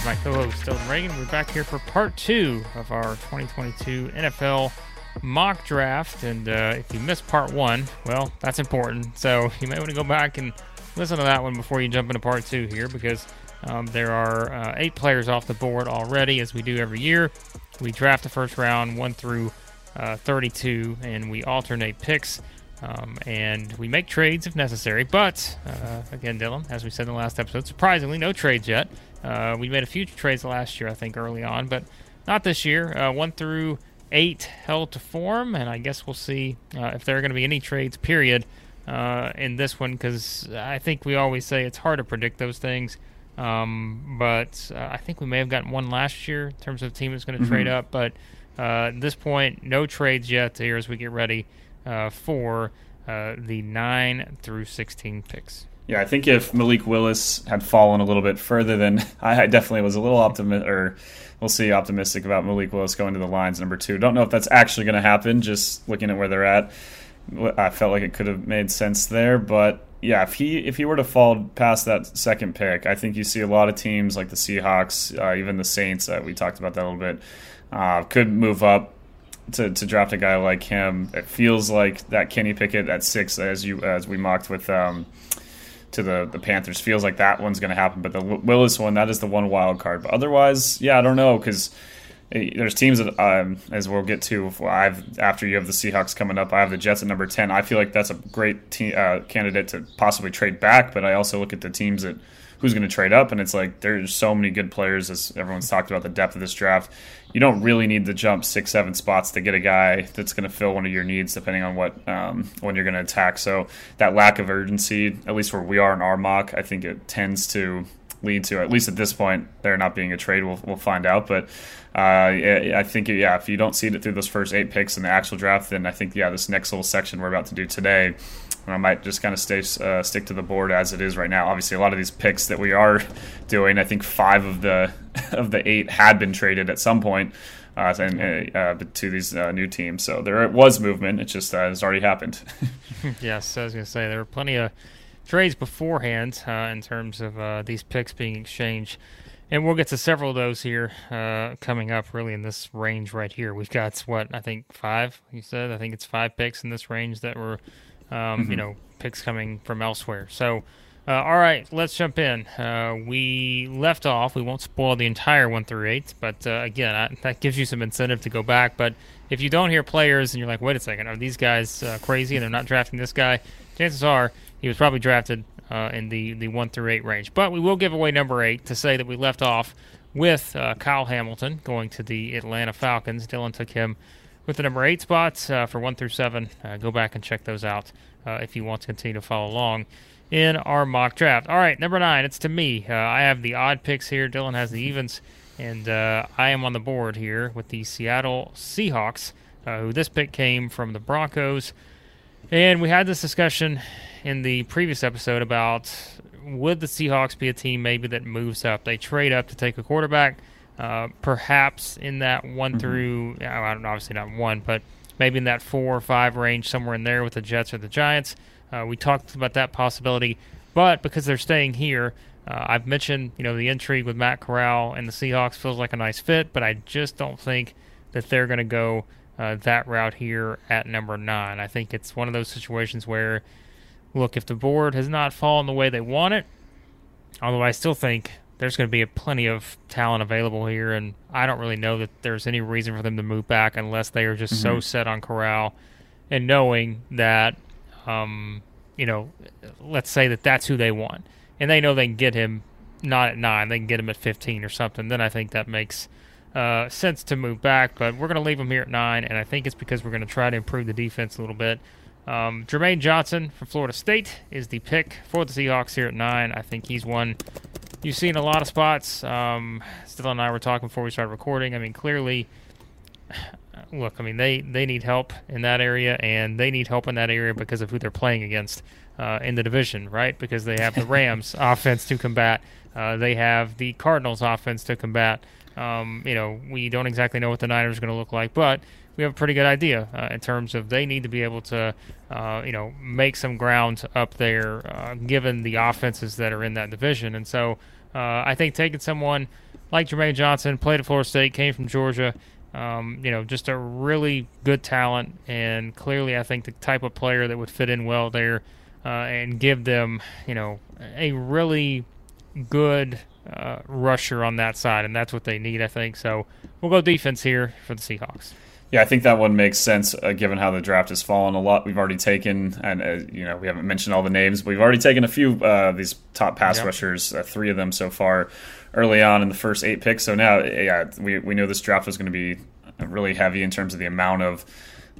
Always, my co-host, Dillon Reagan. We're back here for part two of our 2022 NFL mock draft. And uh, if you missed part one, well, that's important. So you may want to go back and listen to that one before you jump into part two here, because um, there are uh, eight players off the board already, as we do every year. We draft the first round, one through uh, 32, and we alternate picks. Um, and we make trades if necessary. But uh, again, Dillon, as we said in the last episode, surprisingly, no trades yet. Uh, we made a few trades last year, I think, early on, but not this year. Uh, one through eight held to form, and I guess we'll see uh, if there are going to be any trades. Period. Uh, in this one, because I think we always say it's hard to predict those things. Um, but uh, I think we may have gotten one last year in terms of team that's going to Mm-hmm. trade up. But at this point, no trades yet here as we get ready uh, for uh, the 9 through 16 picks. Yeah, I think if Malik Willis had fallen a little bit further, then I definitely was a little optimistic, or we'll see, optimistic about Malik Willis going to the Lions number two. Don't know if that's actually going to happen. Just looking at where they're at, I felt like it could have made sense there. But yeah, if he if he were to fall past that second pick, I think you see a lot of teams like the Seahawks, uh, even the Saints. Uh, we talked about that a little bit. Uh, could move up to, to draft a guy like him. It feels like that Kenny Pickett at six, as you as we mocked with um, to the the Panthers, feels like that one's going to happen. But the Willis one, that is the one wild card. But otherwise, yeah, I don't know because there's teams that um, as we'll get to. I've after you have the Seahawks coming up, I have the Jets at number ten. I feel like that's a great te- uh, candidate to possibly trade back. But I also look at the teams that who's going to trade up, and it's like there's so many good players as everyone's talked about the depth of this draft. You don't really need to jump six, seven spots to get a guy that's going to fill one of your needs, depending on what um, when you're going to attack. So that lack of urgency, at least where we are in our mock, I think it tends to lead to at least at this point there not being a trade. We'll, we'll find out, but uh, I think yeah, if you don't see it through those first eight picks in the actual draft, then I think yeah, this next little section we're about to do today. I might just kind of stay uh, stick to the board as it is right now. Obviously, a lot of these picks that we are doing, I think five of the of the eight had been traded at some point, uh, and uh, to these uh, new teams. So there was movement. It just uh, has already happened. yes, I was to say there were plenty of trades beforehand uh, in terms of uh, these picks being exchanged. And we'll get to several of those here uh, coming up, really, in this range right here. We've got, what, I think five, you said? I think it's five picks in this range that were, um, Mm-hmm. you know, picks coming from elsewhere. So, uh, all right, let's jump in. Uh, we left off. We won't spoil the entire one through eight, but uh, again, I, that gives you some incentive to go back. But if you don't hear players and you're like, wait a second, are these guys uh, crazy and they're not drafting this guy? Chances are he was probably drafted uh, in the, the one through eight range. But we will give away number eight to say that we left off with uh, Kyle Hamilton going to the Atlanta Falcons. Dillon took him with the number eight spots uh, for one through seven. Uh, go back and check those out uh, if you want to continue to follow along in our mock draft. All right, number nine, it's to me. Uh, I have the odd picks here. Dillon has the evens, and I am on the board here with the Seattle Seahawks, who this pick came from the Broncos. And we had this discussion in the previous episode about would the Seahawks be a team maybe that moves up? They trade up to take a quarterback, uh, perhaps in that one through, I don't know, obviously not one, but maybe in that four or five range, somewhere in there with the Jets or the Giants. Uh, we talked about that possibility, but because they're staying here, uh, I've mentioned you know the intrigue with Matt Corral and the Seahawks feels like a nice fit, but I just don't think that they're going to go uh, that route here at number nine. I think it's one of those situations where, look, if the board has not fallen the way they want it, although I still think there's going to be a plenty of talent available here, and I don't really know that there's any reason for them to move back unless they are just so set on Corral and knowing that, um, you know, let's say that that's who they want, and they know they can get him not at nine. They can get him at 15 or something. Then I think that makes uh, sense to move back. But we're going to leave him here at nine, and I think it's because we're going to try to improve the defense a little bit. Um, Jermaine Johnson from Florida State is the pick for the Seahawks here at nine. I think he's one you've seen a lot of spots. Um, Still and I were talking before we started recording. I mean, clearly, look, I mean, they, they need help in that area, and they need help in that area because of who they're playing against uh, in the division, right? Because they have the Rams offense to combat, uh, they have the Cardinals offense to combat. Um, you know, we don't exactly know what the Niners are going to look like, but we have a pretty good idea uh, in terms of they need to be able to, uh, you know, make some ground up there, uh, given the offenses that are in that division. And so, uh, I think taking someone like Jermaine Johnson, played at Florida State, came from Georgia, um, you know, just a really good talent, and clearly, I think the type of player that would fit in well there, uh, and give them, you know, a really good uh, rusher on that side, and that's what they need, I think. So we'll go defense here for the Seahawks. Yeah, I think that one makes sense uh, given how the draft has fallen a lot. We've already taken, and uh, you know, we haven't mentioned all the names, but we've already taken a few uh, these top pass yep. rushers, uh, three of them so far, early on in the first eight picks. So now, yeah, we we know this draft was going to be really heavy in terms of the amount of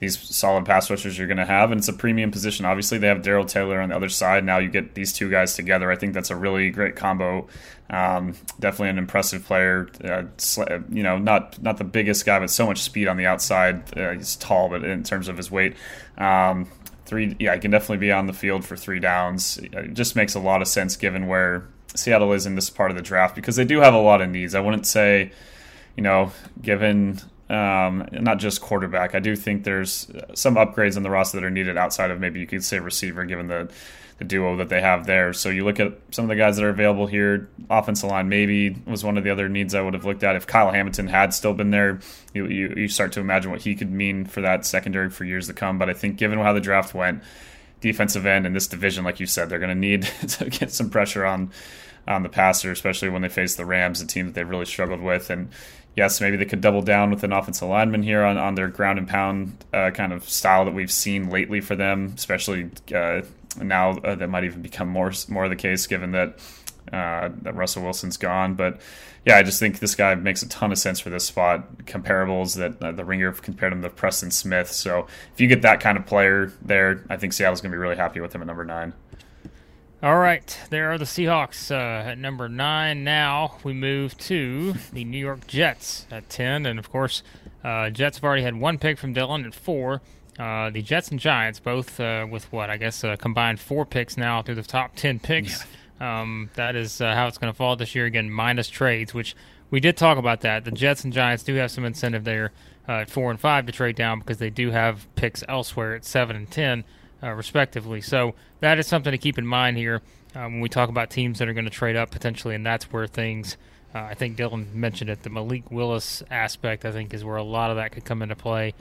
these solid pass rushers you're going to have, and it's a premium position. Obviously, they have Darrell Taylor on the other side. Now you get these two guys together. I think that's a really great combo. Um, definitely an impressive player. Uh, you know, not not the biggest guy, but so much speed on the outside. Uh, he's tall, but in terms of his weight. Um, three, yeah, he can definitely be on the field for three downs. It just makes a lot of sense given where Seattle is in this part of the draft because they do have a lot of needs. I wouldn't say, you know, given um, not just quarterback. I do think there's some upgrades in the roster that are needed outside of maybe you could say receiver, given the the duo that they have there. So you look at some of the guys that are available here. Offensive line maybe was one of the other needs I would have looked at if Kyle Hamilton had still been there. You, you, you start to imagine what he could mean for that secondary for years to come. But I think given how the draft went, defensive end in this division, like you said, they're going to need to get some pressure on on the passer, especially when they face the Rams, a team that they've really struggled with. And yes, maybe they could double down with an offensive lineman here on, on their ground and pound uh, kind of style that we've seen lately for them, especially uh, now uh, that might even become more more the case given that uh, that Russell Wilson's gone. But yeah, I just think this guy makes a ton of sense for this spot. Comparables that uh, the Ringer compared him to Preston Smith. So if you get that kind of player there, I think Seattle's going to be really happy with him at number nine. All right, there are the Seahawks uh, at number nine. Now we move to the New York Jets at ten, and of course, uh, Jets have already had one pick from Dillon at four. Uh, the Jets and Giants both uh, with what I guess uh, combined four picks now through the top ten picks. Yeah. Um, that is uh, how it's going to fall this year again, minus trades, which we did talk about that. The Jets and Giants do have some incentive there at four and five to trade down because they do have picks elsewhere at seven and ten uh, respectively. So that is something to keep in mind here um, when we talk about teams that are going to trade up potentially, and that's where things. Uh, I think Dillon mentioned it. The Malik Willis aspect, I think, is where a lot of that could come into play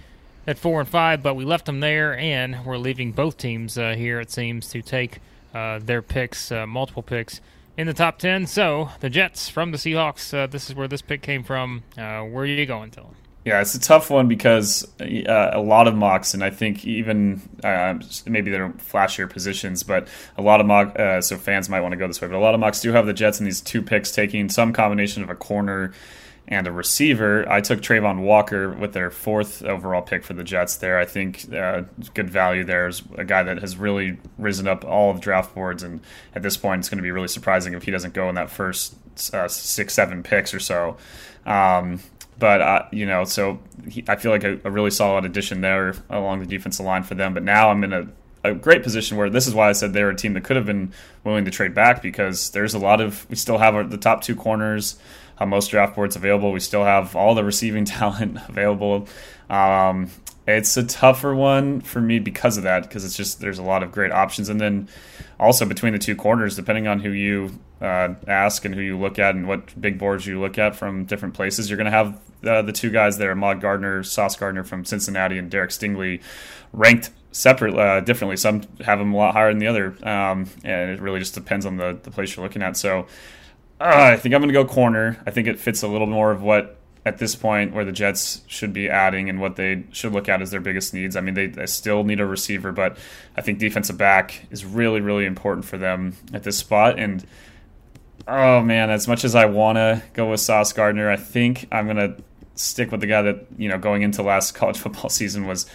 at four and five. But we left them there, and we're leaving both teams uh, here. It seems to take uh, their picks, uh, multiple picks in the top ten. So the Jets from the Seahawks. This is where this pick came from. where are you going, Dillon? Yeah, it's a tough one because uh, a lot of mocks, and I think even uh, maybe they're flashier positions, but a lot of mock, uh, so fans might want to go this way, but a lot of mocks do have the Jets in these two picks taking some combination of a corner and a receiver. I took Travon Walker with their fourth overall pick for the Jets there. I think uh, good value there is a guy that has really risen up all of the draft boards, and at this point, it's going to be really surprising if he doesn't go in that first uh, six, seven picks or so. Um, but you know, so he, I feel like a, a, really solid addition there along the defensive line for them. But now I'm in a, a great position where this is why I said they're a team that could have been willing to trade back because there's a lot of we still have our, the top two corners on most draft boards available. We still have all the receiving talent available. Um, it's a tougher one for me because of that, because it's just there's a lot of great options, and then also between the two corners, depending on who you uh, ask and who you look at and what big boards you look at from different places, you're going to have uh, the two guys there, Ahmad Gardner, Sauce Gardner from Cincinnati, and Derek Stingley, ranked separate uh, differently. Some have them a lot higher than the other, um, and it really just depends on the the place you're looking at. So. Uh, I think I'm going to go corner. I think it fits a little more of what at this point where the Jets should be adding and what they should look at as their biggest needs. I mean, they, they, still need a receiver, but I think defensive back is really, really important for them at this spot. And Oh man, as much as I want to go with Sauce Gardner, I think I'm gonna stick with the guy that you know going into last college football season was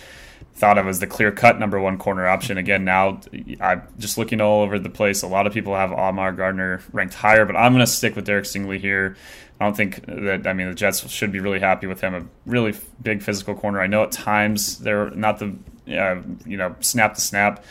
thought of as the clear cut number one corner option. Again, now I'm just looking all over the place. A lot of people have Ahmad Gardner ranked higher, but I'm going to stick with Derek Stingley here. I don't think that, I mean, the Jets should be really happy with him. A really big physical corner. I know at times they're not the, uh, you know, snap to snap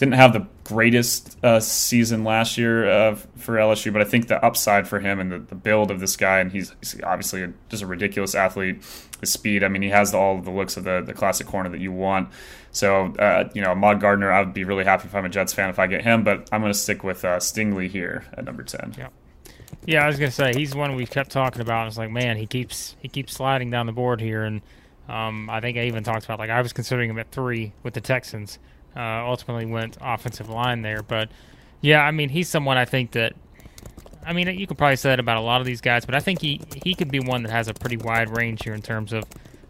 didn't have the greatest uh, season last year uh, for LSU, but I think the upside for him and the, the build of this guy, and he's, he's obviously a, just a ridiculous athlete. His speed, I mean, he has the, all the looks of the, the classic corner that you want. So, uh, you know, Ahmad Gardner, I would be really happy if I'm a Jets fan if I get him, but I'm going to stick with uh, Stingley here at number 10. Yeah. Yeah, I was gonna say he's one we kept talking about. It's like, man, he keeps he keeps sliding down the board here, and um, I think I even talked about like I was considering him at three with the Texans, uh, ultimately went offensive line there. But yeah, I mean, he's someone I think that. I mean, you could probably say that about a lot of these guys, but I think he he could be one that has a pretty wide range here in terms of,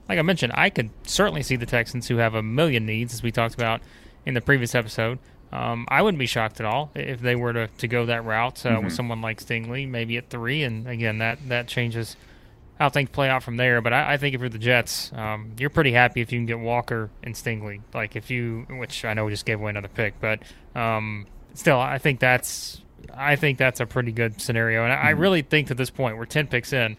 like I mentioned, I could certainly see the Texans who have a million needs, as we talked about in the previous episode. Um, I wouldn't be shocked at all if they were to, to go that route uh, mm-hmm. with someone like Stingley, maybe at three. And again, that that changes how things play out from there. But I, I think if you're the Jets, um, you're pretty happy if you can get Walker and Stingley. Like if you, which I know we just gave away another pick, but um, still, I think that's I think that's a pretty good scenario. And I, mm-hmm. I really think at this point, we're ten picks in.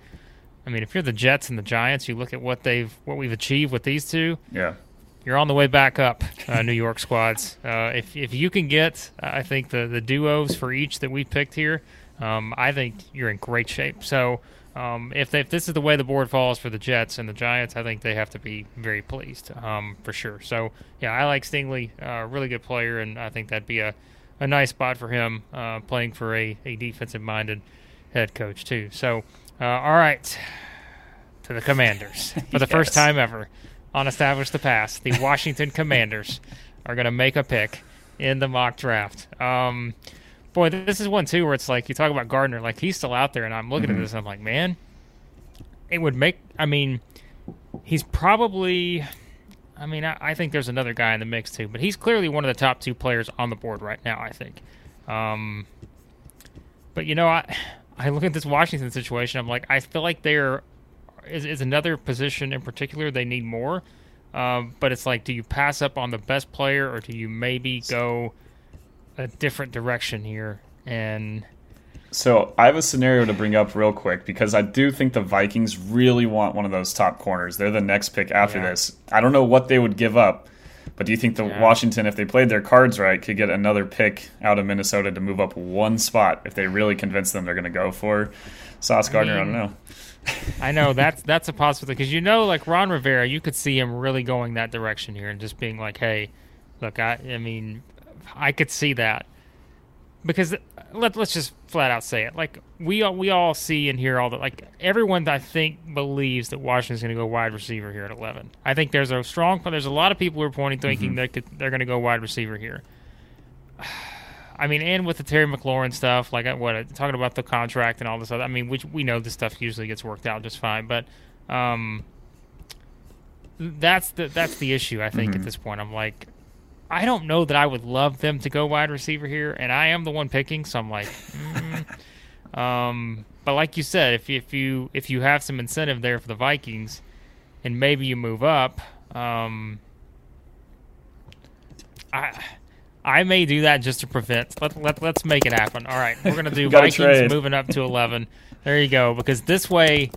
I mean, if you're the Jets and the Giants, you look at what they've what we've achieved with these two. Yeah. You're on the way back up, uh, New York squads. Uh, if if you can get, I think the the duos for each that we picked here, um, I think you're in great shape. So um, if, they, if this is the way the board falls for the Jets and the Giants, I think they have to be very pleased um, for sure. So yeah, I like Stingley, uh, really good player, and I think that'd be a, a nice spot for him uh, playing for a, a defensive minded head coach too. So uh, all right, to the Commanders for the yes. first time ever on Establish the Pass, the Washington Commanders are going to make a pick in the mock draft. Um, boy, this is one too where it's like you talk about Gardner, like he's still out there, and I'm looking mm-hmm. at this, and I'm like, man, it would make. I mean, he's probably. I mean, I, I, think there's another guy in the mix too, but he's clearly one of the top two players on the board right now. I think. Um, but you know, I I look at this Washington situation. I'm like, I feel like there is, is another position in particular they need more. Um, but it's like, do you pass up on the best player, or do you maybe go? a different direction here and so I have a scenario to bring up real quick because I do think the Vikings really want one of those top corners. They're the next pick after yeah. this. I don't know what they would give up, but do you think the yeah. Washington, if they played their cards right, could get another pick out of Minnesota to move up one spot if they really convince them they're going to go for Sauce Gardner? I, mean, I don't know. I know that's that's a possibility because you know, like Ron Rivera, you could see him really going that direction here and just being like, "Hey, look, I, I mean, I could see that because let let's just flat out say it. Like we all, we all see and hear all that. Like everyone, I think believes that Washington's going to go wide receiver here at eleven. I think there's a strong. There's a lot of people who are pointing thinking mm-hmm. they could, they're going to go wide receiver here. I mean, and with the Terry McLaurin stuff, like what talking about the contract and all this other. I mean, which we know this stuff usually gets worked out just fine, but um, that's the that's the issue. I think mm-hmm. at this point, I'm like, I don't know that I would love them to go wide receiver here, and I am the one picking, so I'm like, mm. um, but like you said, if if you if you have some incentive there for the Vikings, and maybe you move up, um, I I may do that just to prevent. Let let let's make it happen. All right, we're gonna do Vikings trade. moving up to eleven. There you go, because this way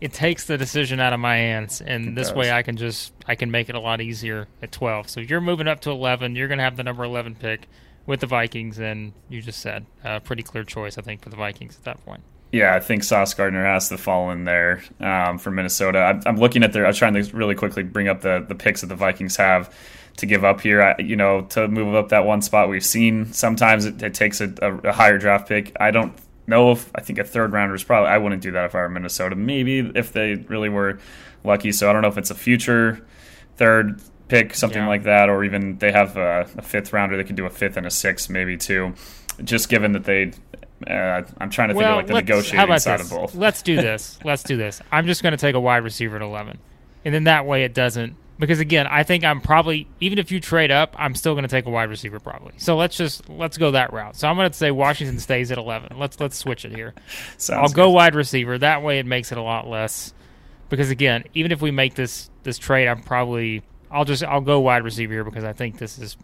it takes the decision out of my hands, and this way I can just I can make it a lot easier at twelve. So you're moving up to eleven. You're going to have the number eleven pick with the Vikings, and you just said a pretty clear choice, I think, for the Vikings at that point. Yeah, I think Sauce Gardner has to fall in there um, for Minnesota. I'm, I'm, looking at their. I was trying to really quickly bring up the the picks that the Vikings have to give up here. I, you know, to move up that one spot, we've seen sometimes it, it takes a, a, higher draft pick. I don't know if I think a third rounder is probably I wouldn't do that if I were Minnesota. Maybe if they really were lucky. So I don't know if it's a future third pick, something yeah. like that, or even they have a, a, fifth rounder. They could do a fifth and a sixth, maybe too. Just given that they, uh, I'm trying to think of like the negotiating side this? of both. Let's do this. let's do this. I'm just going to take a wide receiver at 11, and then that way it doesn't because again, I think I'm probably even if you trade up, I'm still going to take a wide receiver probably. So let's just let's go that route. So I'm going to say Washington stays at 11. Let's let's switch it here. So I'll good. go wide receiver. That way, it makes it a lot less. Because again, even if we make this this trade, I'm probably I'll just I'll go wide receiver here because I think this is.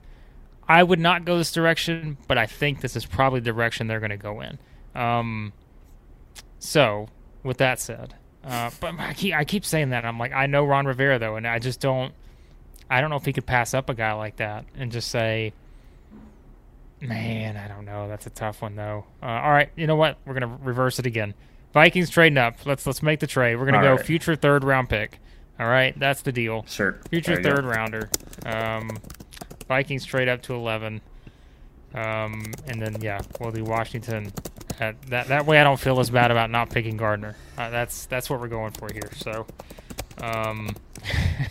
I would not go this direction, but I think this is probably the direction they're going to go in. Um, so, with that said, uh, but I keep, I keep saying that. I'm like, I know Ron Rivera though, and I just don't. I don't know if he could pass up a guy like that and just say, "Man, I don't know. That's a tough one though." Uh, all right, you know what? We're gonna reverse it again. Vikings trading up. Let's let's make the trade. We're gonna All go right. future third round pick. All right, that's the deal. Sure. Future you go. third rounder. Um, Vikings trade up to eleven. Um, and then yeah, we'll do Washington. At that that way, I don't feel as bad about not picking Gardner. Uh, that's that's what we're going for here. So, um,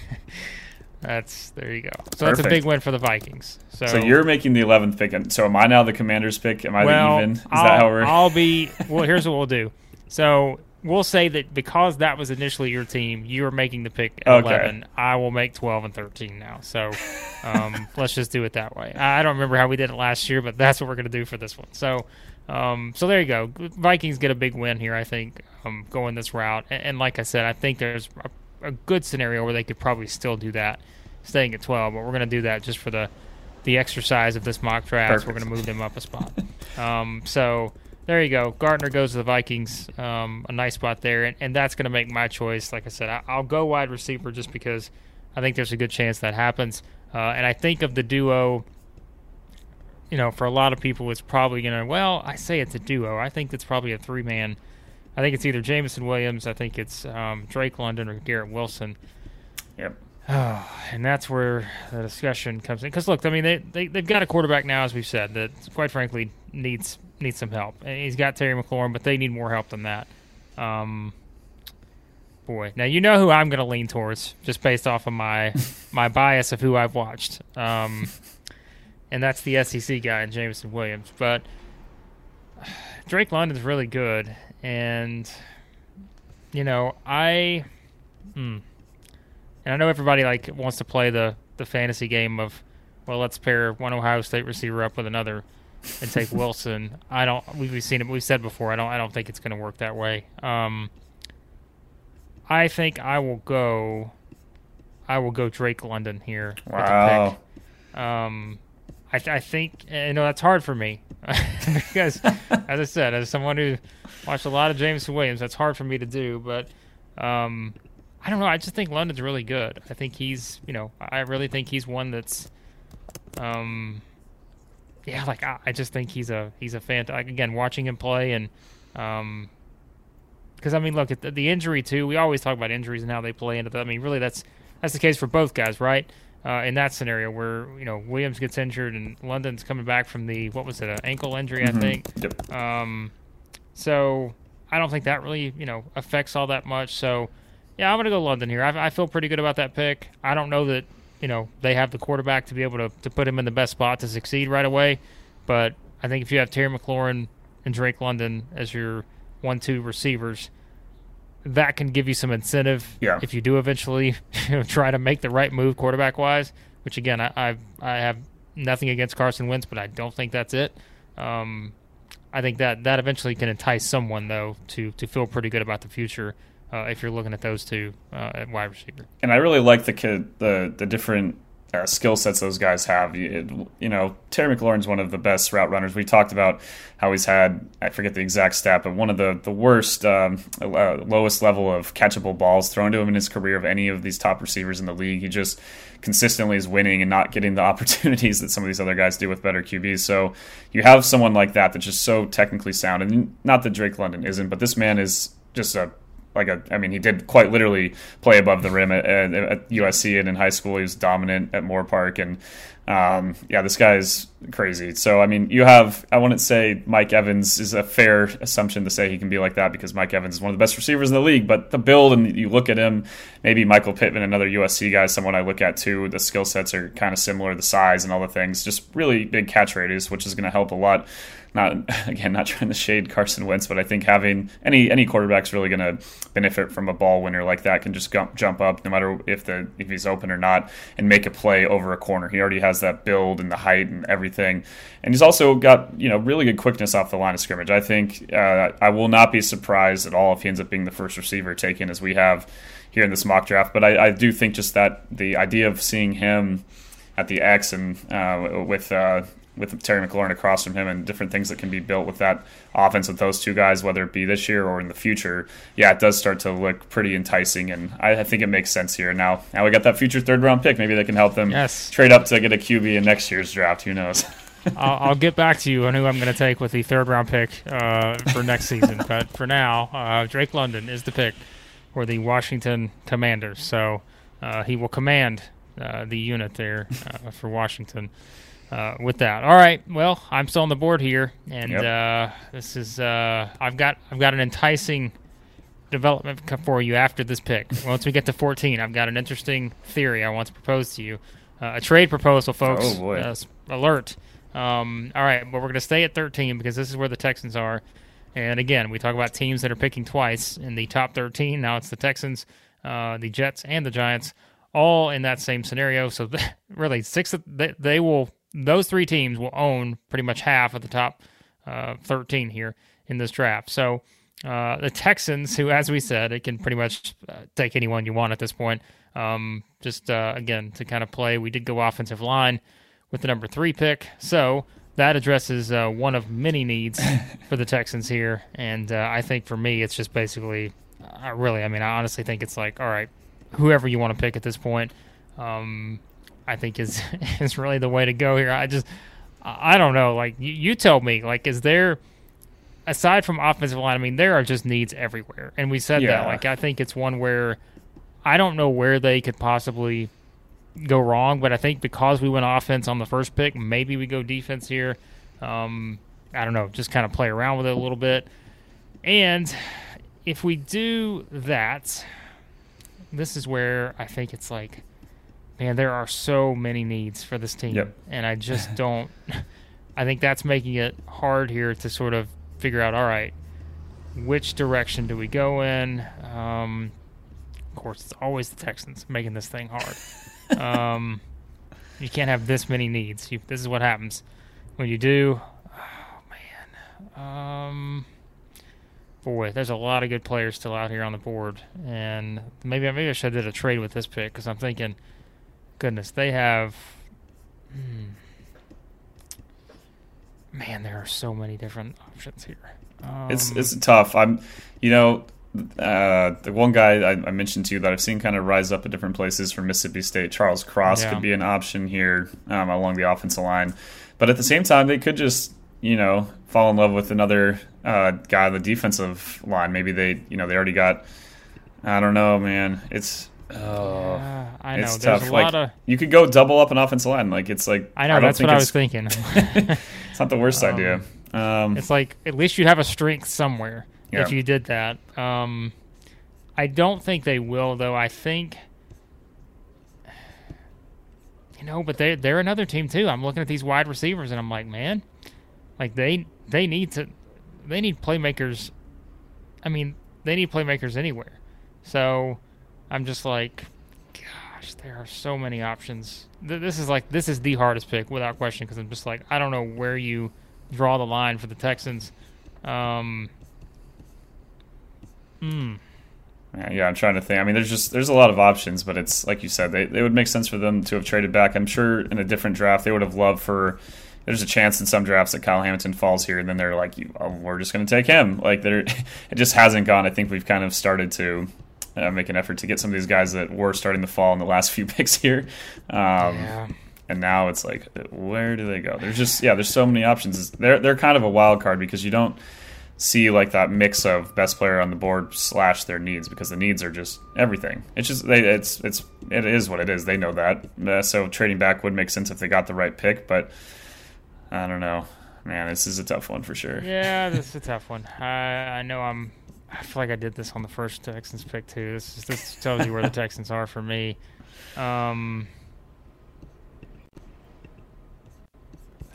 that's there you go. So that's a big win for the Vikings. So, So you're making the 11th pick. and- So am I now the commander's pick? Am I well, the even? Is I'll, that how we're. I'll be. Well, here's what we'll do. So we'll say that because that was initially your team, you were making the pick at Okay. 11. I will make 12 and 13 now. So um, let's just do it that way. I don't remember how we did it last year, but that's what we're going to do for this one. So. Um, so there you go. Vikings get a big win here, I think, um, going this route. And, and like I said, I think there's a, a good scenario where they could probably still do that, staying at 12. But we're going to do that just for the the exercise of this mock draft. We're going to move them up a spot. um, so there you go. Gardner goes to the Vikings. Um, a nice spot there, and, and that's going to make my choice. Like I said, I, I'll go wide receiver just because I think there's a good chance that happens. Uh, and I think of the duo. You know, for a lot of people, it's probably going to. Well, I say it's a duo. I think it's probably a three man. I think it's either Jameson Williams. I think it's um, Drake London or Garrett Wilson. Yep. Oh, and that's where the discussion comes in. Because look, I mean, they, they they've got a quarterback now, as we've said, that quite frankly needs needs some help. He's got Terry McLaurin, but they need more help than that. Um, boy, now you know who I'm going to lean towards, just based off of my my bias of who I've watched. Um, and that's the SEC guy, Jameson Williams. But Drake London's really good, and you know, I. Hmm. And I know everybody like wants to play the the fantasy game of, well, let's pair one Ohio State receiver up with another, and take Wilson. I don't. We've seen it. We've said before. I don't. I don't think it's going to work that way. Um, I think I will go. I will go Drake London here. with the Wow. pick. Um, I, I think you know that's hard for me because, as I said, as someone who watched a lot of James Williams, that's hard for me to do. But um, I don't know. I just think London's really good. I think he's, you know, I really think he's one that's, um, yeah, like I, I just think he's a he's a fan. Like again, watching him play and, um, because I mean, look at the, the injury too. We always talk about injuries and how they play into that. I mean, really, that's that's the case for both guys, right? Uh, in that scenario where you know Williams gets injured and London's coming back from the what was it, an ankle injury, I Mhm. think. Yep. Um, so I don't think that really, you know, affects all that much. So yeah, I'm gonna go London here. I, I feel pretty good about that pick. I don't know that you know they have the quarterback to be able to to put him in the best spot to succeed right away, but I think if you have Terry McLaurin and Drake London as your one-two receivers, that can give you some incentive Yeah. if you do eventually you know, try to make the right move quarterback wise. Which again, I I've, I have nothing against Carson Wentz, but I don't think that's it. Um, I think that that eventually can entice someone though to to feel pretty good about the future uh, if you're looking at those two uh, at wide receiver. and I really like the kid, the the different uh, skill sets those guys have. You, you know, Terry McLaurin's one of the best route runners. We talked about how he's had I forget the exact stat, but one of the the worst, um, uh, lowest level of catchable balls thrown to him in his career of any of these top receivers in the league. He just consistently is winning and not getting the opportunities that some of these other guys do with better QBs. So you have someone like that that's just so technically sound, and not that Drake London isn't, but this man is just a like a, I mean, he did quite literally play above the rim at, at, at USC and in high school. He was dominant at Moorpark, and um, yeah, this guy's crazy. So I mean, you have I wouldn't say Mike Evans is a fair assumption to say he can be like that because Mike Evans is one of the best receivers in the league. But the build and you look at him, maybe Michael Pittman, another USC guy, someone I look at too. The skill sets are kind of similar, the size and all the things, just really big catch radius, which is going to help a lot not again not trying to shade Carson Wentz, but I think having any any quarterback's really going to benefit from a ball winner like that can just jump jump up no matter if the if he's open or not and make a play over a corner. He already has that build and the height and everything, and he's also got you know really good quickness off the line of scrimmage. I think uh, I will not be surprised at all if he ends up being the first receiver taken as we have here in this mock draft. But I, I do think just that the idea of seeing him at the X and uh, with uh, with Terry McLaurin across from him and different things that can be built with that offense with those two guys, whether it be this year or in the future, yeah, it does start to look pretty enticing, and I, I think it makes sense here. Now, now we got that future third round pick. Maybe they can help them yes. trade up to get a QB in next year's draft. Who knows? I'll, I'll, get back to you on who I'm going to take with the third round pick uh, for next season. But for now, uh, Drake London is the pick for the Washington Commanders. So uh, he will command uh, the unit there uh, for Washington. Uh, with that, all right. Well, I'm still on the board here, and yep. this is I've got I've got an enticing development for you after this pick. Once we get to 14, I've got an interesting theory I want to propose to you. a trade proposal, folks. Oh boy! alert. Um, all right, but we're going to stay at 13 because this is where the Texans are. And again, we talk about teams that are picking twice in the top 13. Now it's the Texans, uh, the Jets, and the Giants, all in that same scenario. So really, six of, they, they, will those three teams will own pretty much half of the top uh, 13 here in this draft. So uh, the Texans, who, as we said, it can pretty much uh, take anyone you want at this point. Um, just uh, again to kind of play, we did go offensive line with the number three pick. So that addresses uh, one of many needs for the Texans here. And uh, I think for me, it's just basically, I really, I mean, I honestly think it's like, all right, whoever you want to pick at this point, um, I think is is really the way to go here. I just, I don't know. Like you, you tell me, like, is there aside from offensive line? I mean, there are just needs everywhere, and we said yeah. that. Like, I think it's one where I don't know where they could possibly go wrong. But I think because we went offense on the first pick, maybe we go defense here. Um, I don't know, just kind of play around with it a little bit. And if we do that, this is where I think it's like, man, there are so many needs for this team, yep. and I just don't. I think that's making it hard here to sort of figure out. All right, which direction do we go in? Um, of course, it's always the Texans making this thing hard. Um, you can't have this many needs. You, this is what happens when you do. Oh man, um, boy, there's a lot of good players still out here on the board, and maybe maybe I should have did a trade with this pick because I'm thinking, goodness, they have. Hmm, man, there are so many different options here. Um, it's it's tough. I'm, you know, uh, the one guy I, I, mentioned to you that I've seen kind of rise up at different places from Mississippi State, Charles Cross, yeah. could be an option here um, along the offensive line. But at the same time, they could just, you know, fall in love with another uh, guy on the defensive line. Maybe they, you know, they already got. I don't know, man. It's Oh, yeah, I know. It's There's tough. a like, lot of. You could go double up an offensive line. Like it's like I know. I that's what I was thinking. thinking. it's not the worst um, idea. Um, it's like at least you have a strength somewhere yeah. if you did that. Um, I don't think they will, though. I think, you know, but they they're another team too. I'm looking at these wide receivers, and I'm like, man, like they they need to they need playmakers. I mean, they need playmakers anywhere. So I'm just like, gosh, there are so many options. This is like this is the hardest pick without question because I'm just like I don't know where you draw the line for the Texans. Um, hmm. Yeah, I'm trying to think. I mean, there's just there's a lot of options, but it's like you said, they they would make sense for them to have traded back. I'm sure in a different draft they would have loved for. There's a chance in some drafts that Kyle Hamilton falls here, and then they're like, oh, "We're just going to take him." Like, there, it just hasn't gone. I think we've kind of started to uh, make an effort to get some of these guys that were starting to fall in the last few picks here. Um, yeah. And now it's like, where do they go? There's just yeah, there's so many options. They're they're kind of a wild card because you don't see like that mix of best player on the board slash their needs because the needs are just everything. It's just they it's it's it is what it is. They know that. Uh, so trading back would make sense if they got the right pick, but I don't know. Man, this is a tough one for sure. Yeah, this is a tough one. I I know I'm. I feel like I did this on the first Texans pick too. This is, this tells you where the Texans are for me. Um.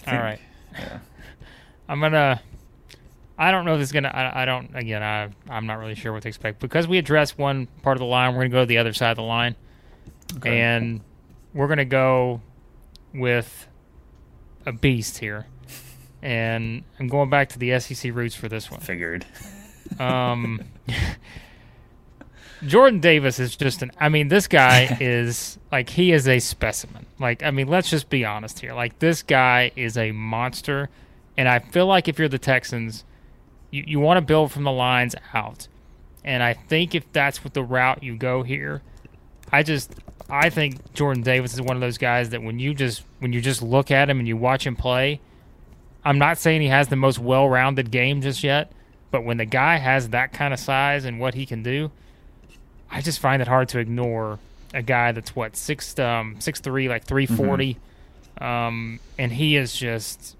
Think, all right. Yeah. I'm gonna. I don't know if this is gonna. I, I don't. Again, I I'm not really sure what to expect because we addressed one part of the line. We're gonna go to the other side of the line, Okay. and we're gonna go with a beast here. And I'm going back to the SEC roots for this one. Figured. Um, Jordan Davis is just an. I mean, this guy is like he is a specimen. Like, I mean, let's just be honest here. Like, this guy is a monster, and I feel like if you're the Texans, you you want to build from the lines out, and I think if that's what the route you go here, I just I think Jordan Davis is one of those guys that when you just when you just look at him and you watch him play, I'm not saying he has the most well-rounded game just yet, but when the guy has that kind of size and what he can do, I just find it hard to ignore a guy that's what six um six three like three um and he is just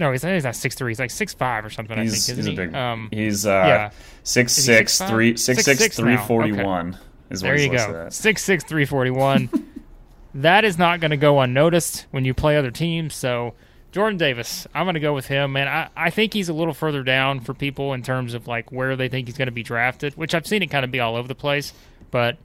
no he's, he's not six three he's like six five or something He's, I think he's isn't a he? big. um he's uh, yeah. six Is he six 6'5"? three six six 6'6" three forty one is what there he's you go at. six six three forty one that is not going to go unnoticed when you play other teams so Jordan Davis, I'm going to go with him, man. I, I think he's a little further down for people in terms of like where they think he's going to be drafted, which I've seen it kind of be all over the place, but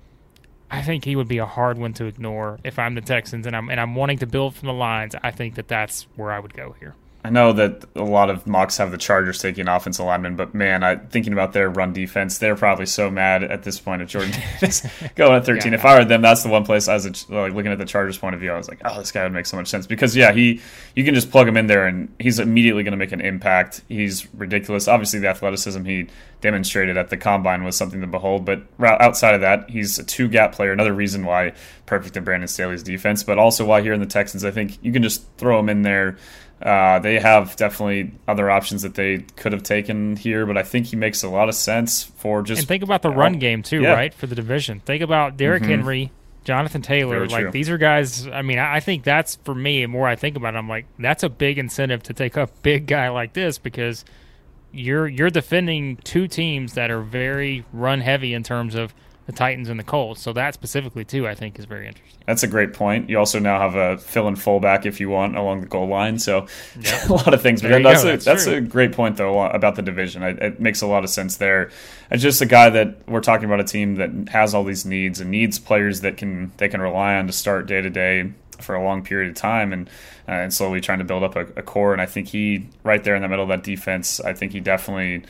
I think he would be a hard one to ignore if I'm the Texans and I'm and I'm wanting to build from the lines. I think that that's where I would go here. I know that a lot of mocks have the Chargers taking offensive linemen, but man, I thinking about their run defense, they're probably so mad at this point at Jordan Davis going at 13. Yeah. If I were them, that's the one place I was like looking at the Chargers' point of view. I was like, oh, this guy would make so much sense because yeah, he you can just plug him in there and he's immediately going to make an impact. He's ridiculous. Obviously, the athleticism he demonstrated at the combine was something to behold, but outside of that, he's a two gap player. Another reason why perfect in Brandon Staley's defense, but also why here in the Texans, I think you can just throw him in there. Uh, they have definitely other options that they could have taken here, but I think he makes a lot of sense for just. And think about the run game too, Yeah. right? For the division. Think about Derrick Henry, Jonathan Taylor. Very like true. these are guys. I mean, I I think that's for me. The more I think about it, I'm like, that's a big incentive to take a big guy like this because you're you're defending two teams that are very run heavy in terms of the Titans and the Colts. So that specifically too, I think, is very interesting. That's a great point. You also now have a fill-in fullback if you want along the goal line. So a lot of things. But that's go. a, That's that's, a great point though about the division. It, it makes a lot of sense there. It's just a guy that we're talking about a team that has all these needs and needs players that can they can rely on to start day to day for a long period of time and uh, and slowly trying to build up a, a core. And I think he right there in the middle of that defense. I think he definitely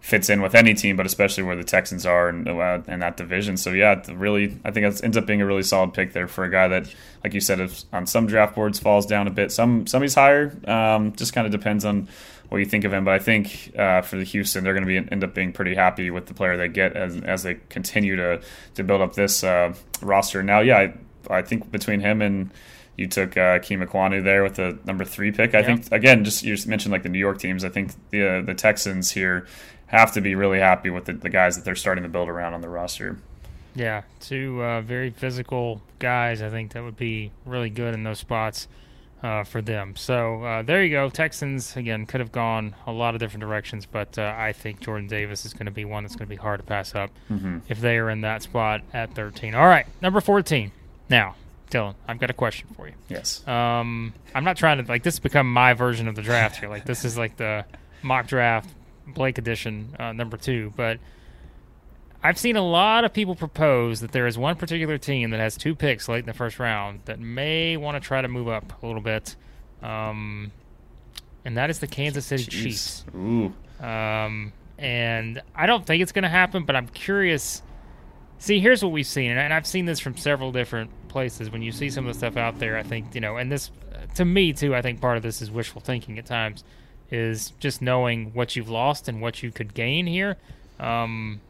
fits in with any team, but especially where the Texans are and uh, in that division. So yeah, really, I think it ends up being a really solid pick there for a guy that, like you said, is on some draft boards falls down a bit. Some some he's higher. Um, just kind of depends on what you think of him. But I think uh, for the Houston, they're going to be end up being pretty happy with the player they get as as they continue to to build up this uh, roster. Now, yeah, I, I think between him and you took uh, Ikem Ekwonu there with the number three pick. I Yeah. think again, just you just mentioned like the New York teams. I think the uh, the Texans here have to be really happy with the, the guys that they're starting to build around on the roster. Yeah, two uh, very physical guys. I think that would be really good in those spots uh, for them. So uh, there you go. Texans again could have gone a lot of different directions, but uh, I think Jordan Davis is going to be one that's going to be hard to pass up if they are in that spot at 13. All right, number 14. Now, Dillon, I've got a question for you. Yes. Um, I'm not trying to like this has become my version of the draft here. Like this is like the mock draft Blake edition uh, number two. But I've seen a lot of people propose that there is one particular team that has two picks late in the first round that may want to try to move up a little bit, um, and that is the Kansas City Chiefs. Ooh. Um, and I don't think it's going to happen, but I'm curious. See, here's what we've seen, and I've seen this from several different places. When you see some of the stuff out there, I think you know, and this, to me too, I think part of this is wishful thinking at times, is just knowing what you've lost and what you could gain here. Um,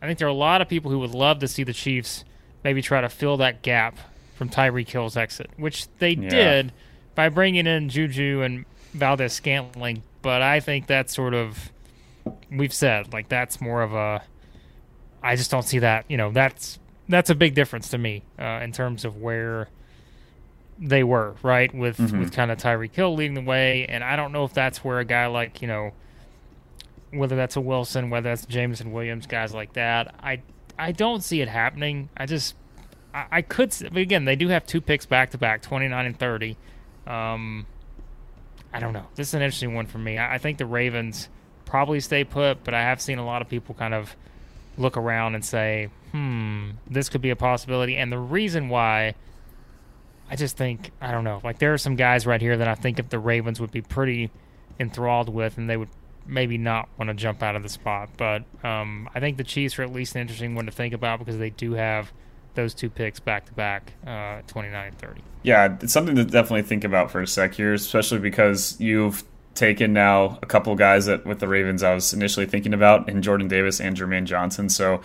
I think there are a lot of people who would love to see the Chiefs maybe try to fill that gap from Tyreek Hill's exit, which they Yeah. did by bringing in Juju and Valdes-Scantling. But I think that's sort of we've said like that's more of a. I just don't see that. You know, that's that's a big difference to me uh, in terms of where they were right with with kind of Tyreek Hill leading the way, and I don't know if that's where a guy like you know whether that's a Wilson, whether that's Jameson Williams, guys like that. I I don't see it happening. I just I, I could, but again, they do have two picks back to back, twenty nine and thirty. Um, I don't know. This is an interesting one for me. I, I think the Ravens probably stay put, but I have seen a lot of people kind of look around and say, "Hmm, this could be a possibility." And the reason why, I just think I don't know. Like there are some guys right here that I think if the Ravens would be pretty enthralled with, and they would maybe not want to jump out of the spot. But um, I think the Chiefs are at least an interesting one to think about because they do have those two picks back to back, uh, 29 and 30. Yeah, it's something to definitely think about for a sec here, especially because you've taken now a couple guys that with the Ravens I was initially thinking about in Jordan Davis and Jermaine Johnson. So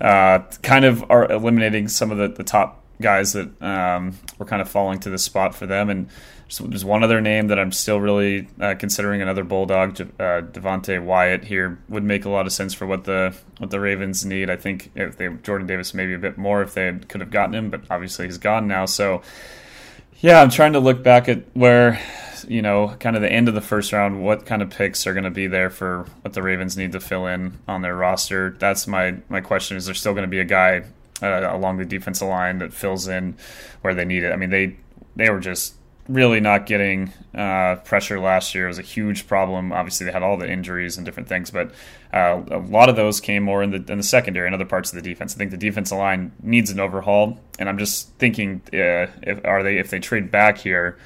uh, kind of are eliminating some of the, the top guys that um, were kind of falling to the spot for them. And there's one other name that I'm still really uh, considering another bulldog, uh, Devonte Wyatt here would make a lot of sense for what the what the Ravens need. I think if they Jordan Davis maybe a bit more if they could have gotten him, but obviously he's gone now. So yeah, I'm trying to look back at where you know kind of the end of the first round, what kind of picks are going to be there for what the Ravens need to fill in on their roster. That's my my question. Is there still going to be a guy uh, along the defensive line that fills in where they need it? I mean they they were just really not getting uh, pressure last year It was a huge problem. Obviously, they had all the injuries and different things, but uh, a lot of those came more in the in the secondary and other parts of the defense. I think the defensive line needs an overhaul, and I'm just thinking, uh, if are they if they trade back here.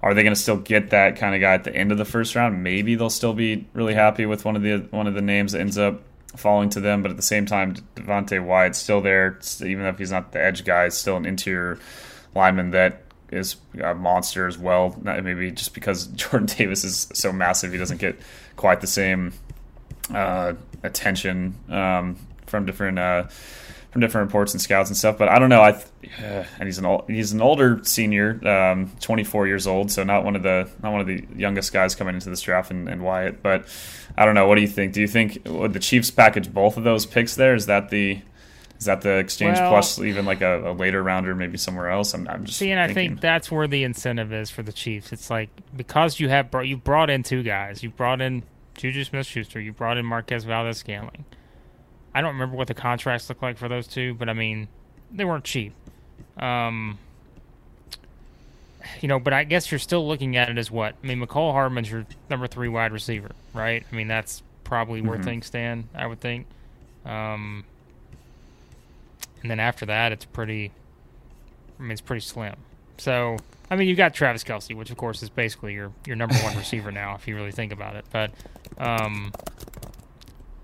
Are they going to still get that kind of guy at the end of the first round? Maybe they'll still be really happy with one of the one of the names that ends up falling to them. But at the same time, Devonte Wyatt's still there, even if he's not the edge guy, still an interior lineman that is a monster as well. Maybe just because Jordan Davis is so massive, he doesn't get quite the same uh, attention um, from different uh, from different reports and scouts and stuff. But I don't know. I uh, and he's an old, he's an older senior, um, 24 years old, so not one of the not one of the youngest guys coming into this draft. And, and Wyatt, but I don't know. What do you think? Do you think would the Chiefs package both of those picks there? Is that the is that the exchange well, plus even like a, a, later rounder, maybe somewhere else? I'm, I'm just see, and I think that's where the incentive is for the Chiefs. It's like because you have brought, you brought in two guys, you brought in Juju Smith-Schuster, you brought in Marquez Valdes-Scantling. I don't remember what the contracts look like for those two, but I mean, they weren't cheap. Um, you know, but I guess you're still looking at it as what? I mean, Mecole Hardman's your number three wide receiver, right? I mean, that's probably where mm-hmm. things stand. I would think. Um, and then after that, it's pretty. I mean, it's pretty slim. So, I mean, you've got Travis Kelce, which of course is basically your your number one receiver now, if you really think about it. But, um,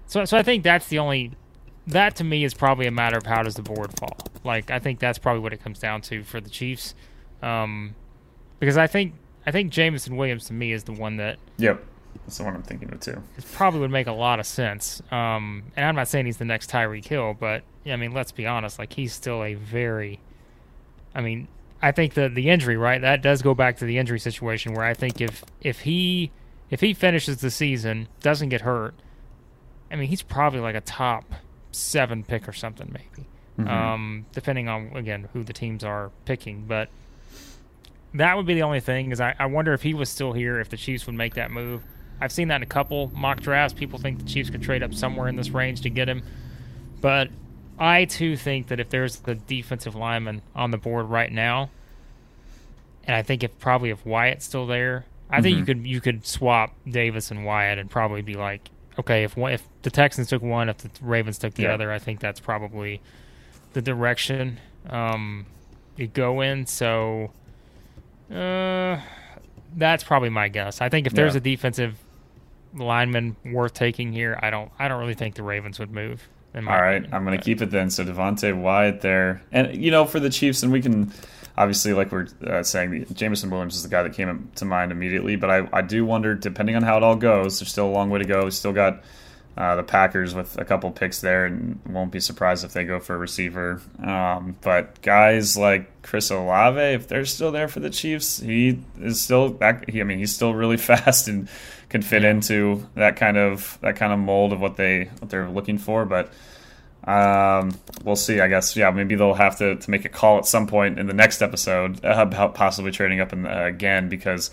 so so I think that's the only. That to me is probably a matter of how does the board fall. Like I think that's probably what it comes down to for the Chiefs, um, because I think I think Jameson Williams to me is the one that. Yep. That's the one I'm thinking of too. It probably would make a lot of sense. Um, and I'm not saying he's the next Tyreek Hill, but I mean, let's be honest. Like he's still a very. I mean, I think the the injury, right? That does go back to the injury situation where I think if if he if he finishes the season, doesn't get hurt, I mean, he's probably like a top seven pick or something, maybe. Mm-hmm. Um, depending on again who the teams are picking, but that would be the only thing. Is I, I wonder if he was still here, if the Chiefs would make that move. I've seen that in a couple mock drafts. People think the Chiefs could trade up somewhere in this range to get him. But I too think that if there's the defensive lineman on the board right now, and I think if probably if Wyatt's still there, I mm-hmm. think you mm-hmm. could you could swap Davis and Wyatt and probably be like, okay, if one, if the Texans took one, if the Ravens took the yeah. other, I think that's probably the direction um, you go in. So, uh, that's probably my guess. I think if there's yeah. a defensive lineman worth taking here, I don't I don't really think the Ravens would move. All right, opinion, I'm going to keep it then. So Devonte Wyatt there, and you know for the Chiefs, and we can obviously like we're uh, saying, Jameson Williams is the guy that came to mind immediately. But I I do wonder, depending on how it all goes, there's still a long way to go. We still got uh, the Packers with a couple picks there, and won't be surprised if they go for a receiver. Um, but guys like Chris Olave, if they're still there for the Chiefs, he is still back. He, I mean, he's still really fast and can fit into that kind of that kind of mold of what they what they're looking for. But um, we'll see. I guess yeah, maybe they'll have to, to make a call at some point in the next episode about possibly trading up in, uh, again because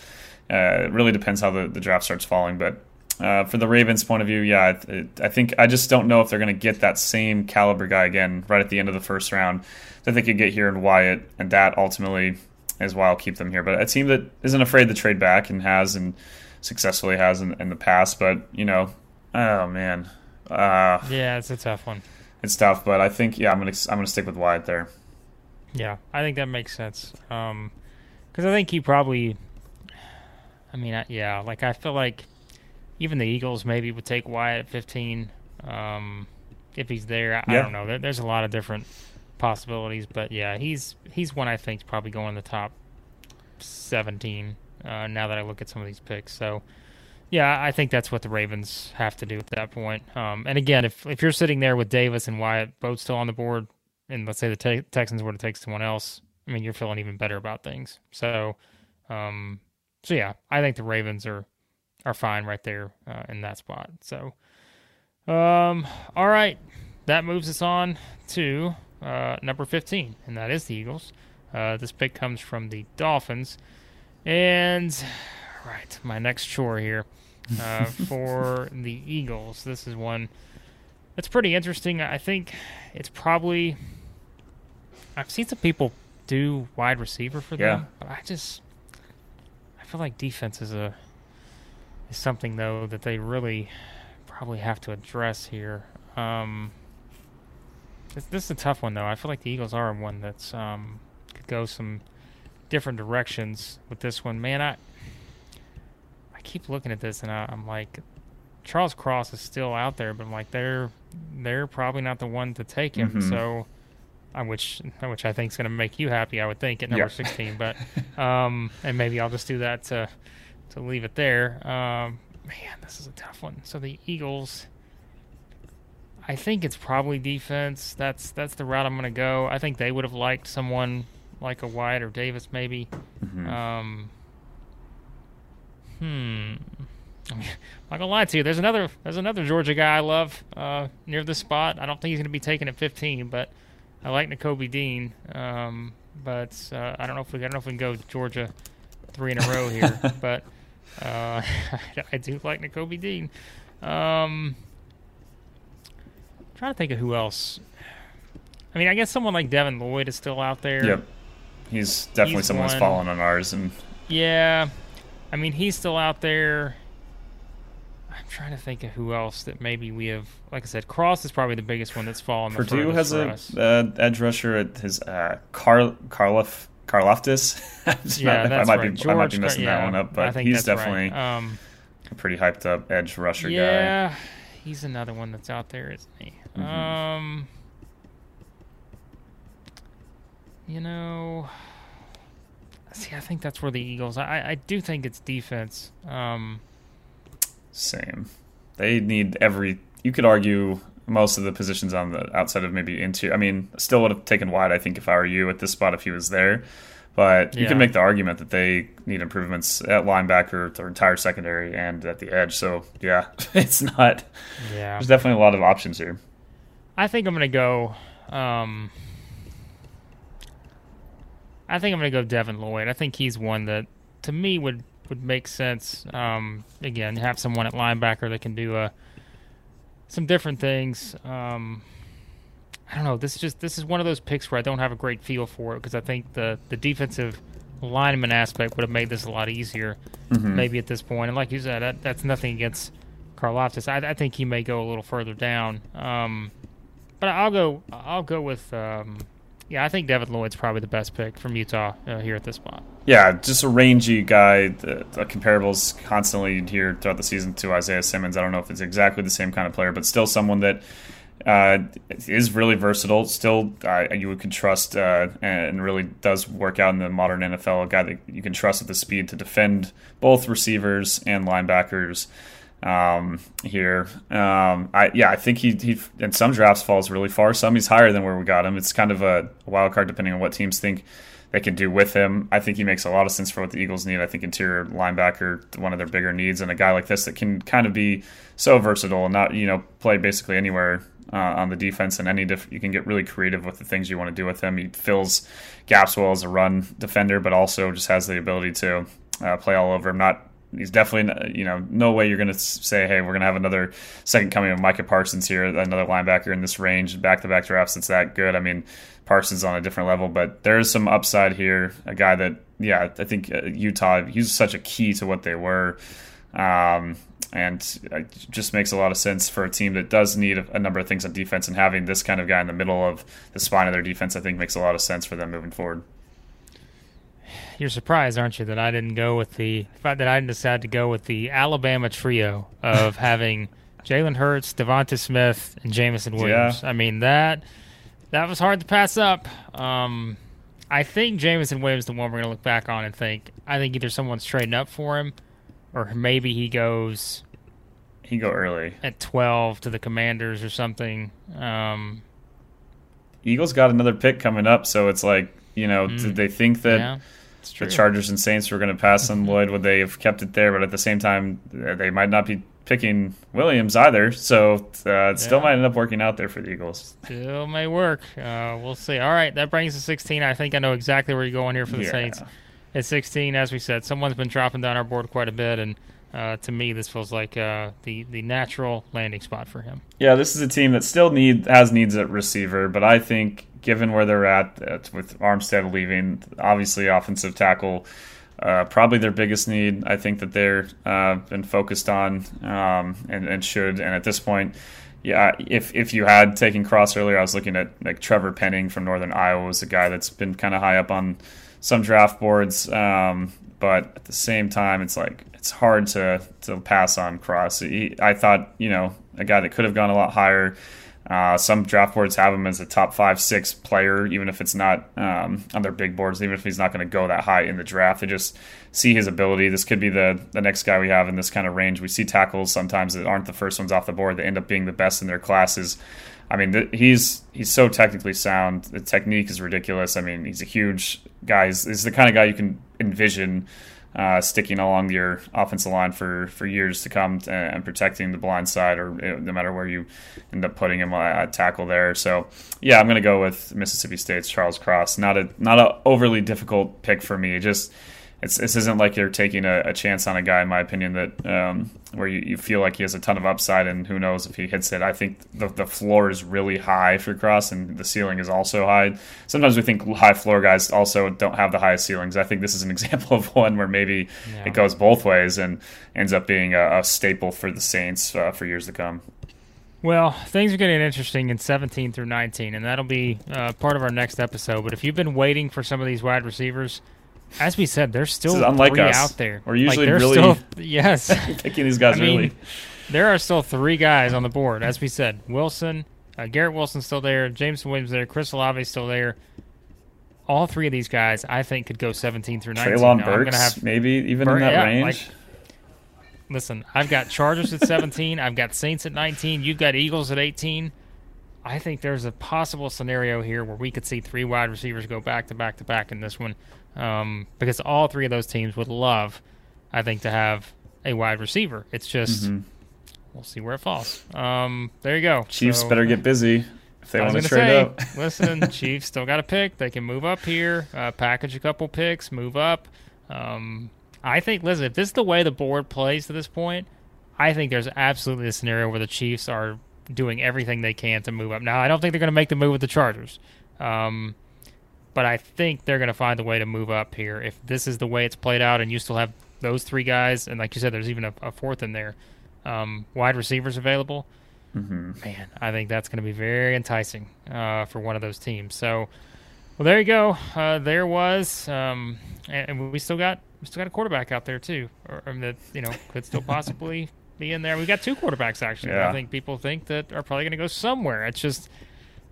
uh, it really depends how the, the draft starts falling. But uh, for the Ravens' point of view, yeah, it, I think I just don't know if they're going to get that same caliber guy again right at the end of the first round that they could get here in Wyatt, and that ultimately is why I'll keep them here. But a team that isn't afraid to trade back and has and successfully has in, in the past. But you know, oh man, uh, yeah, it's a tough one. It's tough, but I think yeah, I'm gonna I'm gonna stick with Wyatt there. Yeah, I think that makes sense. Um, because I think he probably, I mean, yeah, like I feel like even the Eagles maybe would take Wyatt at 15 um, if he's there. I, yeah. I don't know. There, there's a lot of different possibilities, but yeah, he's he's one I think is probably going in the top 17 uh, now that I look at some of these picks. So yeah, I think that's what the Ravens have to do at that point. Um, and again, if if you're sitting there with Davis and Wyatt both still on the board, and let's say the te- Texans were to take someone else, I mean, you're feeling even better about things. So, um, so yeah, I think the Ravens are are fine right there uh, in that spot. So, um, all right, that moves us on to uh, number 15, and that is the Eagles. Uh, this pick comes from the Dolphins, and right, my next chore here uh, for the Eagles. This is one that's pretty interesting. I think it's probably I've seen some people do wide receiver for them, yeah. but I just I feel like defense is a is something though that they really probably have to address here. Um, this, this, is a tough one though. I feel like the Eagles are one that's um, could go some different directions with this one. Man, I I keep looking at this and I, I'm like, Charles Cross is still out there, but I'm like they're they're probably not the one to take him. Mm-hmm. So which which I think is going to make you happy. I would think at number yep. 16, but um, and maybe I'll just do that to to leave it there. Um, man, this is a tough one. So the Eagles, I think it's probably defense. That's that's the route I'm going to go. I think they would have liked someone like a Wyatt or Davis, maybe. Mm-hmm. Um, hmm. I'm not gonna lie to you. There's another there's another Georgia guy I love uh, near this spot. I don't think he's gonna be taken at 15, but I like Nakobe Dean, um, but uh, I don't know if we I don't know if we can go Georgia three in a row here, but uh, I do like Nakobe Dean. Um, trying to think of who else. I mean, I guess someone like Devin Lloyd is still out there. Yep, he's definitely he's someone who's fallen on ours, and yeah, I mean he's still out there. I'm trying to think of who else that maybe we have. Like I said, Cross is probably the biggest one that's fallen. Purdue has a uh, edge rusher at his uh, Carl Karloff Karlaftis. yeah, that's I might right. be George, I might be messing yeah, that one up, but he's definitely right. um, a pretty hyped up edge rusher yeah, guy. Yeah, he's another one that's out there, isn't he? Mm-hmm. Um, you know, see, I think that's where the Eagles. I I do think it's defense. Um, same. They need every. You could argue most of the positions on the outside of maybe interior. I mean, still would have taken wide. I think if I were you at this spot, if he was there. But you yeah. can make the argument that they need improvements at linebacker, their entire secondary, and at the edge. So yeah, it's not. Yeah, there's definitely a lot of options here. I think I'm gonna go. Um, I think I'm gonna go Devin Lloyd. I think he's one that to me would would make sense. Um, again, have someone at linebacker that can do a uh, some different things. Um, I don't know. This is just this is one of those picks where I don't have a great feel for it because I think the the defensive lineman aspect would have made this a lot easier, mm-hmm. maybe at this point. And like you said, that, that's nothing against Karlaftis. I, I, think he may go a little further down. Um, but I'll go. I'll go with. Um, yeah, I think Devin Lloyd's probably the best pick from Utah uh, here at this spot. Yeah, just a rangy guy. The, the, comparables constantly here throughout the season to Isaiah Simmons. I don't know if it's exactly the same kind of player, but still someone that uh, is really versatile. Still, uh, you can trust uh, and really does work out in the modern NFL. A guy that you can trust with the speed to defend both receivers and linebackers um, here. Um, I yeah, I think he he in some drafts falls really far. Some he's higher than where we got him. It's kind of a wild card depending on what teams think they can do with him. I think he makes a lot of sense for what the Eagles need. I think interior linebacker one of their bigger needs, and a guy like this that can kind of be so versatile and not you know play basically anywhere uh, on the defense and any diff- you can get really creative with the things you want to do with him. He fills gaps well as a run defender, but also just has the ability to uh, play all over. I'm not he's definitely you know no way you're going to say hey we're going to have another second coming of Micah Parsons here another linebacker in this range back to back drafts it's that good. I mean Parsons on a different level, but there is some upside here. A guy that yeah I think uh, Utah he's such a key to what they were. Um, and it just makes a lot of sense for a team that does need a, number of things on defense and having this kind of guy in the middle of the spine of their defense i think makes a lot of sense for them moving forward you're surprised, aren't you, that I didn't go with the fact that I decided to go with the Alabama trio of having Jalen Hurts, DeVonta Smith, and Jameson Williams. Yeah. I mean that that was hard to pass up. Um, I think Jameson Williams is the one we're gonna look back on and think I think either someone's trading up for him, or maybe he goes. He go early at twelve to the Commanders or something. Um, Eagles got another pick coming up, so it's like you know, mm, did they think that? Yeah the Chargers and Saints were going to pass on Lloyd. Would they have kept it there? But at the same time, they might not be picking Williams either. So uh, it yeah. still might end up working out there for the Eagles. Still may work. Uh, we'll see. All right, that brings us 16. I think I know exactly where you're going here for the yeah. Saints. At 16, as we said, someone's been dropping down our board quite a bit, and uh, to me, this feels like uh, the the natural landing spot for him. Yeah, this is a team that still need has needs at receiver, but I think given where they're at with Armstead leaving, obviously offensive tackle. Uh, probably their biggest need. I think that they're uh, been focused on um, and, and, should. And at this point, yeah, if if you had taken Cross earlier, I was looking at like Trevor Penning from Northern Iowa was a guy that's been kind of high up on some draft boards. Um, but at the same time, it's like it's hard to to pass on Cross. He, I thought you know a guy that could have gone a lot higher. Uh, some draft boards have him as a top five, six player, even if it's not um, on their big boards, even if he's not going to go that high in the draft. They just see his ability. This could be the, the next guy we have in this kind of range. We see tackles sometimes that aren't the first ones off the board. They end up being the best in their classes. I mean, th- he's he's so technically sound. The technique is ridiculous. I mean, he's a huge guy. He's, he's the kind of guy you can envision uh, sticking along your offensive line for, for years to come and protecting the blind side, or no matter where you end up putting him at tackle there. So, yeah, I'm going to go with Mississippi State's Charles Cross. Not a not a overly difficult pick for me. Just it's this isn't like you're taking a, a, chance on a guy, in my opinion, that um, where you, you feel like he has a ton of upside, and who knows if he hits it. I think the, the floor is really high for Cross, and the ceiling is also high. Sometimes we think high floor guys also don't have the highest ceilings. I think this is an example of one where maybe yeah. it goes both ways and ends up being a, a staple for the Saints uh, for years to come. Well, things are getting interesting in 17 through 19, and that'll be uh, part of our next episode. But if you've been waiting for some of these wide receivers, as we said, there's still unlike three us. out there. We're usually like, really still, yes picking these guys I really. Mean, there are still three guys on the board, as we said. Wilson, uh, Garrett Wilson's still there. Jameson Williams there. Chris Olave's still there. All three of these guys, I think, could go 17 through 19. Treylon Burks, have maybe even Bur- in that yeah, range. Like, listen, I've got Chargers at 17. I've got Saints at 19. You've got Eagles at 18. I think there's a possible scenario here where we could see three wide receivers go back to back to back in this one um, because all three of those teams would love, I think, to have a wide receiver. It's just mm-hmm. we'll see where it falls. Um, there you go. Chiefs so, better get busy if they want to trade say, up. listen, Chiefs still got a pick. They can move up here, uh, package a couple picks, move up. Um, I think, listen, if this is the way the board plays to this point, I think there's absolutely a scenario where the Chiefs are doing everything they can to move up. Now, I don't think they're going to make the move with the Chargers. Um, but I think they're going to find a way to move up here. If this is the way it's played out, and you still have those three guys, and like you said, there's even a, a fourth in there, um, wide receivers available. Mm-hmm. Man, I think that's going to be very enticing uh, for one of those teams. So, well, there you go. Uh, there was, um, and, and, we still got we still got a quarterback out there too, or, or that you know could still possibly be in there. We've got two quarterbacks actually. Yeah. I think people think that are probably going to go somewhere. It's just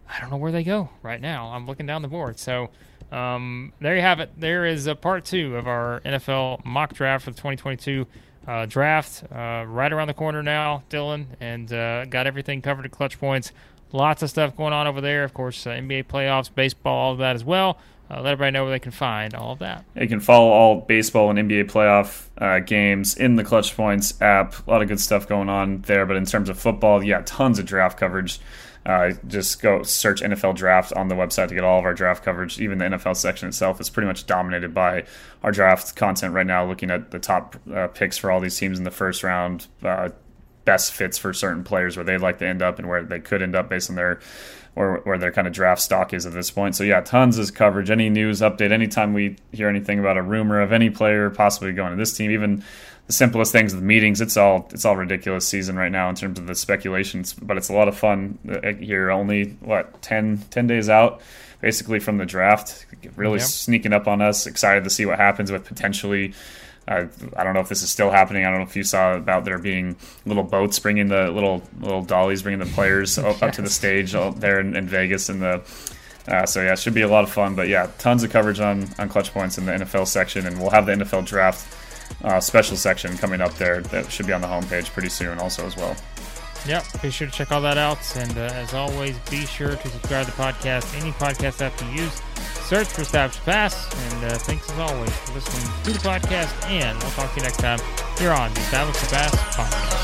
I don't know where they go right now. I'm looking down the board. So um, there you have it. There is a part two of our NFL mock draft for the 2022 uh, draft. Uh, right around the corner now, Dillon, and uh, got everything covered at ClutchPoints. Lots of stuff going on over there. Of course, uh, NBA playoffs, baseball, all of that as well. Uh, let everybody know where they can find all of that. You can follow all baseball and NBA playoff uh, games in the ClutchPoints app. A lot of good stuff going on there. But in terms of football, yeah, tons of draft coverage. Uh, just go search NFL draft on the website to get all of our draft coverage. Even the NFL section itself is pretty much dominated by our draft content right now, looking at the top uh, picks for all these teams in the first round, uh, best fits for certain players where they'd like to end up and where they could end up based on their where, where their kind of draft stock is at this point. So yeah, tons of coverage. Any news update, anytime we hear anything about a rumor of any player possibly going to this team, even the simplest things, the meetings, it's all it's all ridiculous season right now in terms of the speculations. But it's a lot of fun uh, here. Only what 10, 10 days out, basically from the draft, really sneaking up on us. Excited to see what happens with potentially I, I don't know if this is still happening. I don't know if you saw about there being little boats bringing the little little dollies bringing the players yes. up to the stage there in, in Vegas and the. Uh, so yeah, it should be a lot of fun. But yeah, tons of coverage on on ClutchPoints in the NFL section, and we'll have the NFL draft uh, special section coming up there that should be on the homepage pretty soon, also as well. Yep, be sure to check all that out. And uh, as always, be sure to subscribe to the podcast, any podcast app you use. Search for Staff's Pass. And uh, thanks as always for listening to the podcast. And we'll talk to you next time here on the Staff's Pass podcast.